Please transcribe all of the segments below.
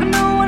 I was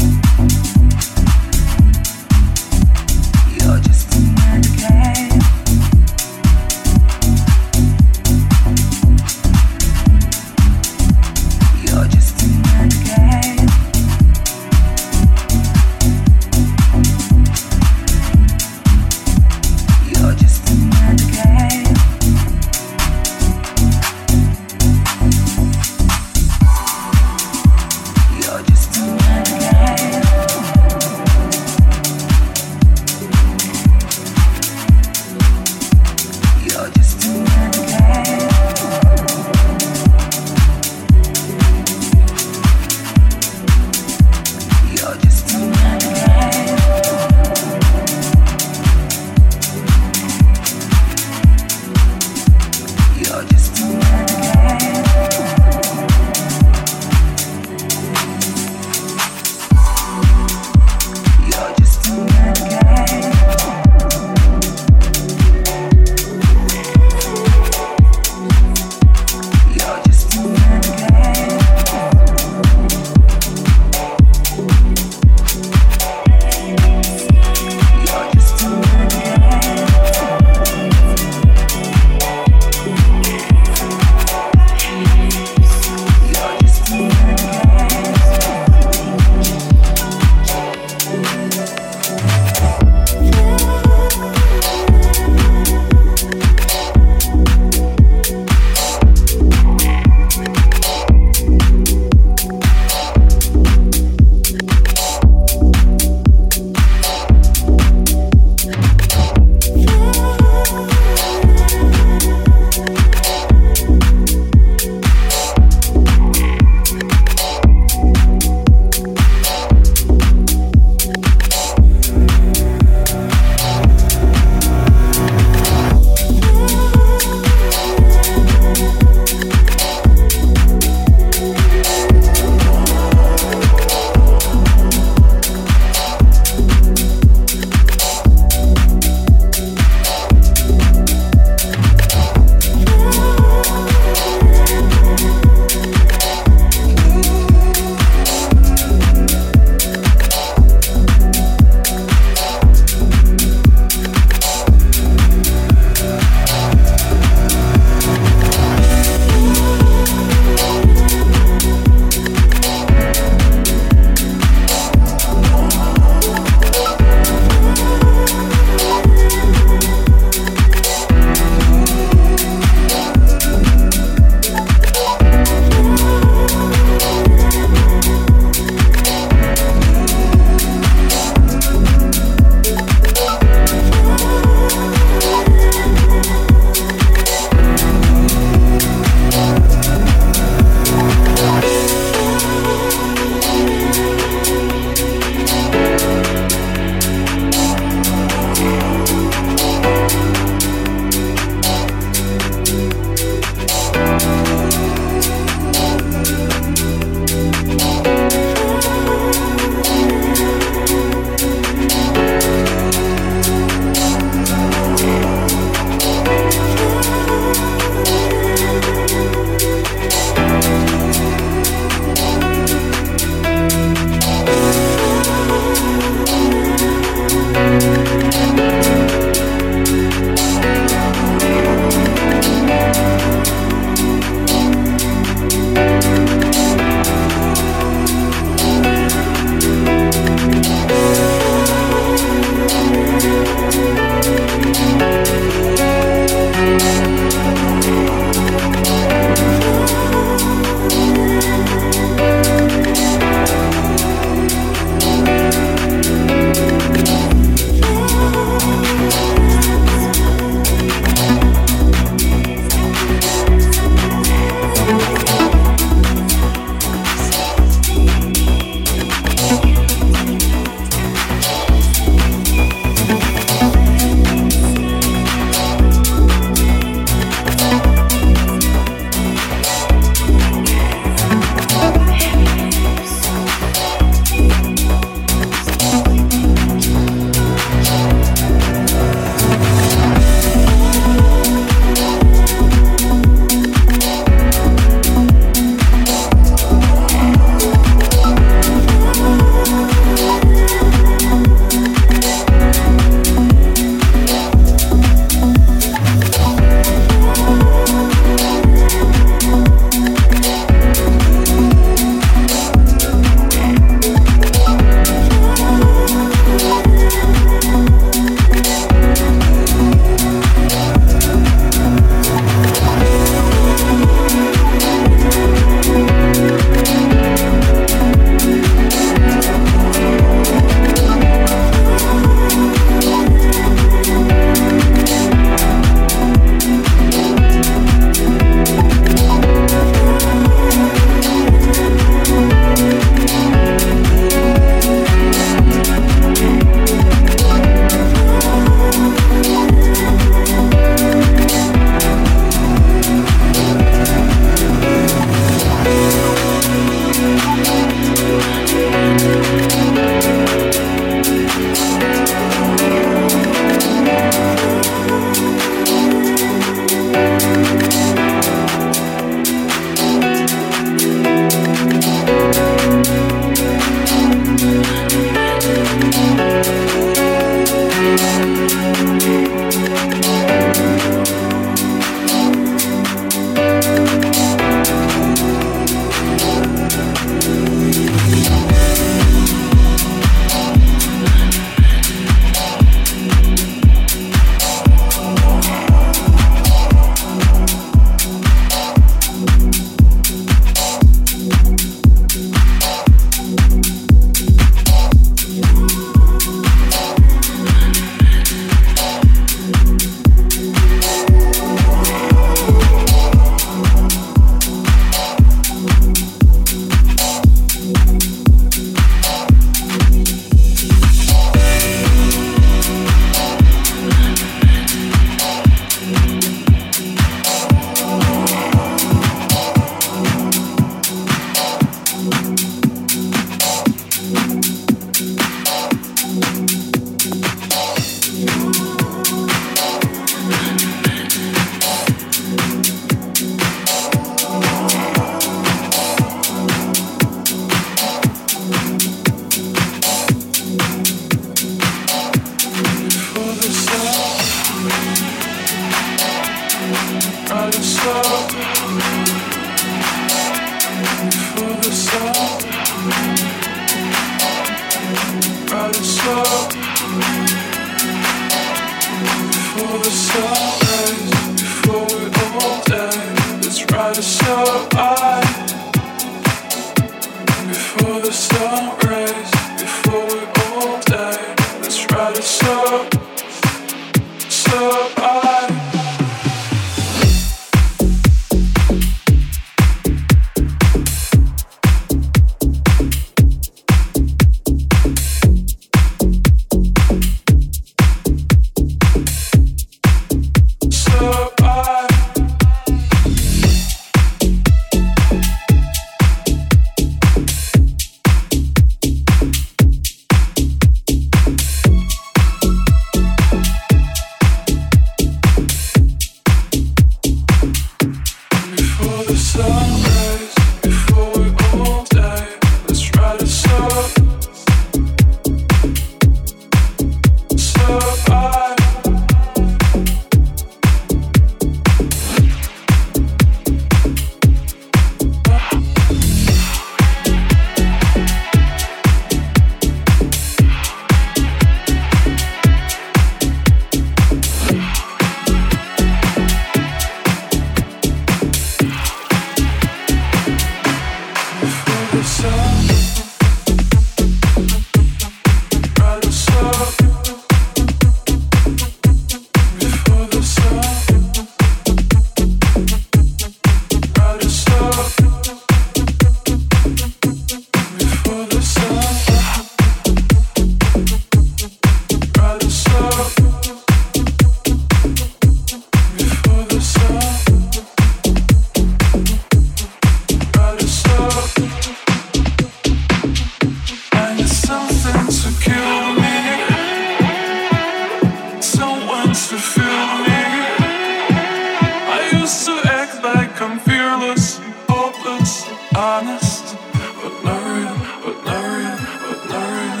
honest, but not real, but not real, but not real.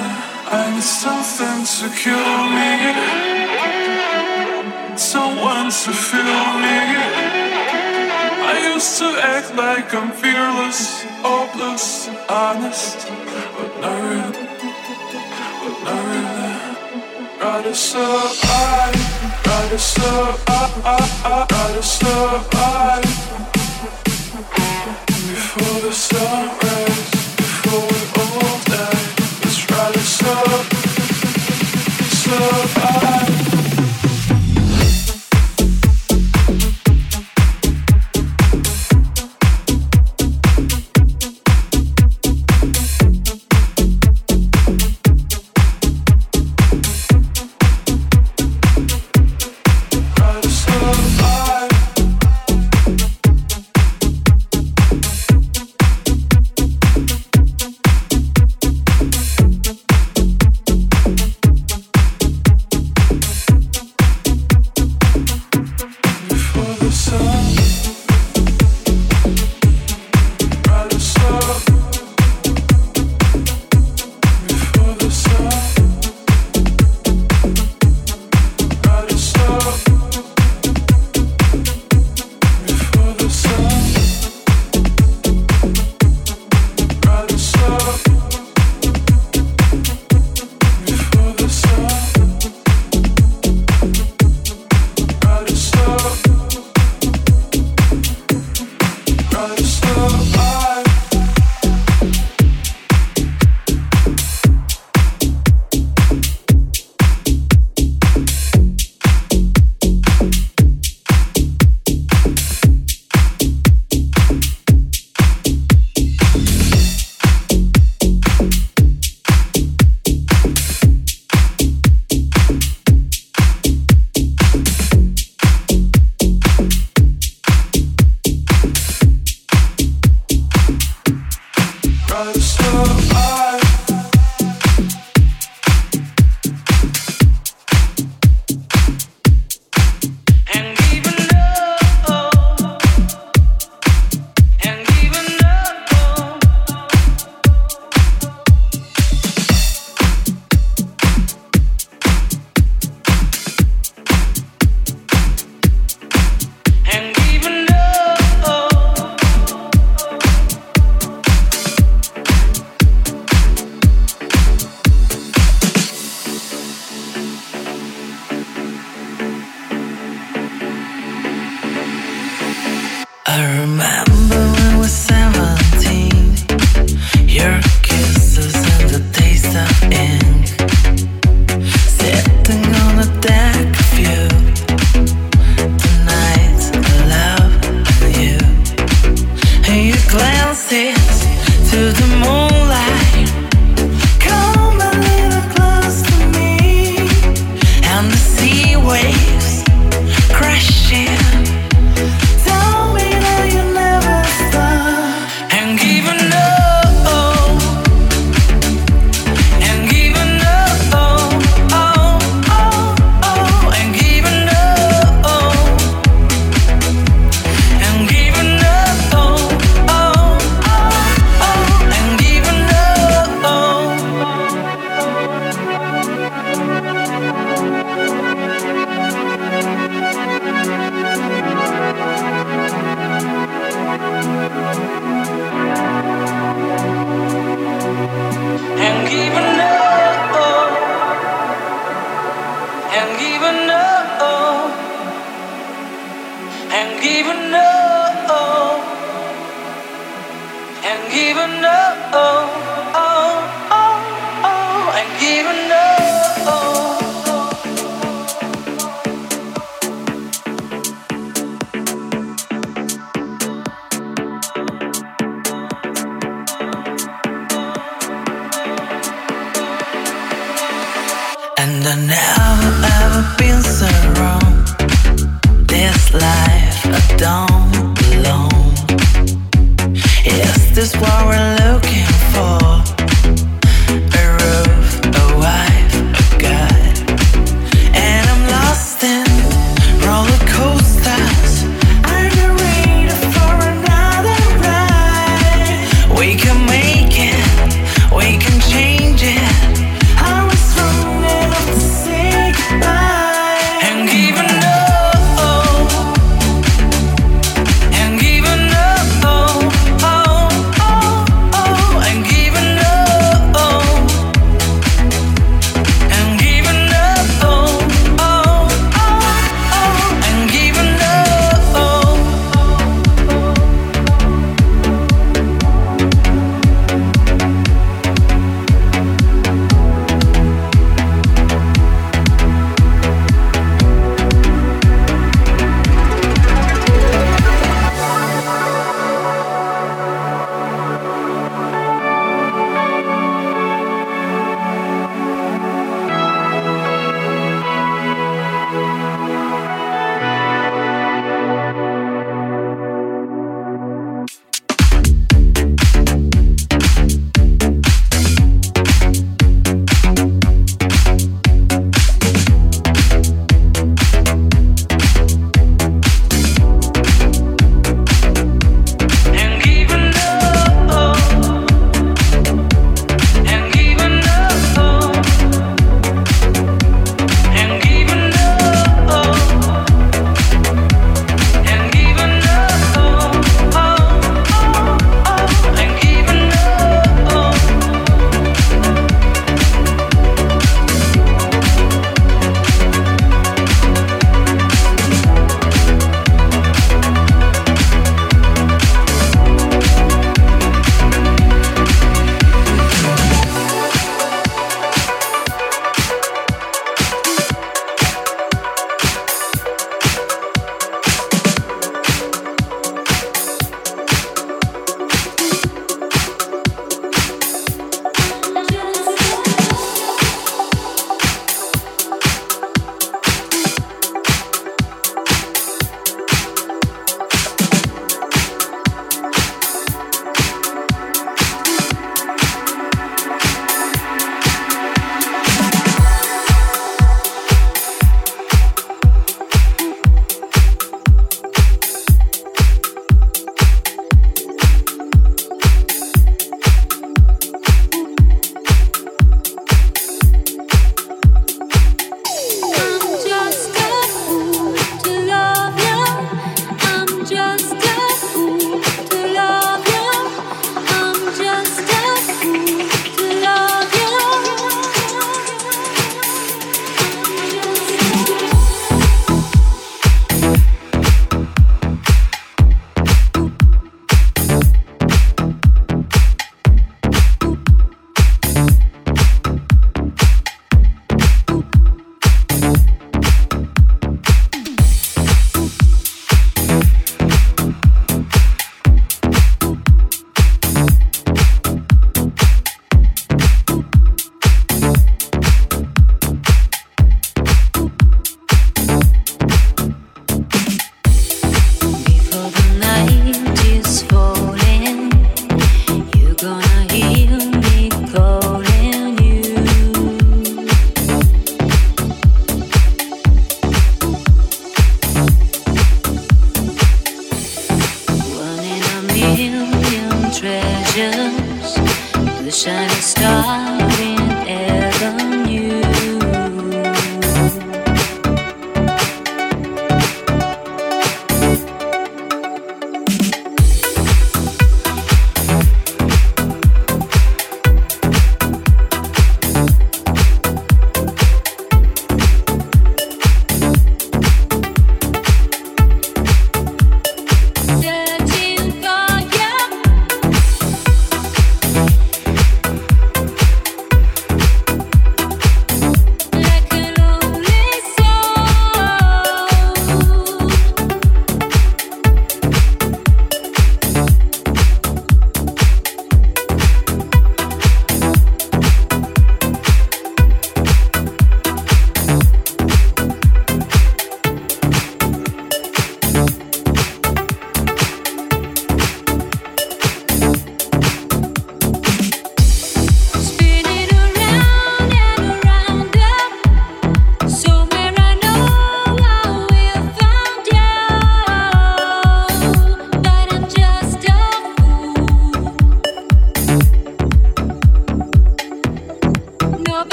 I need something to kill me, someone to feel me. I used to act like I'm fearless, hopeless, honest, but not real, but not real. Rather survive, rather survive, rather survive for the summer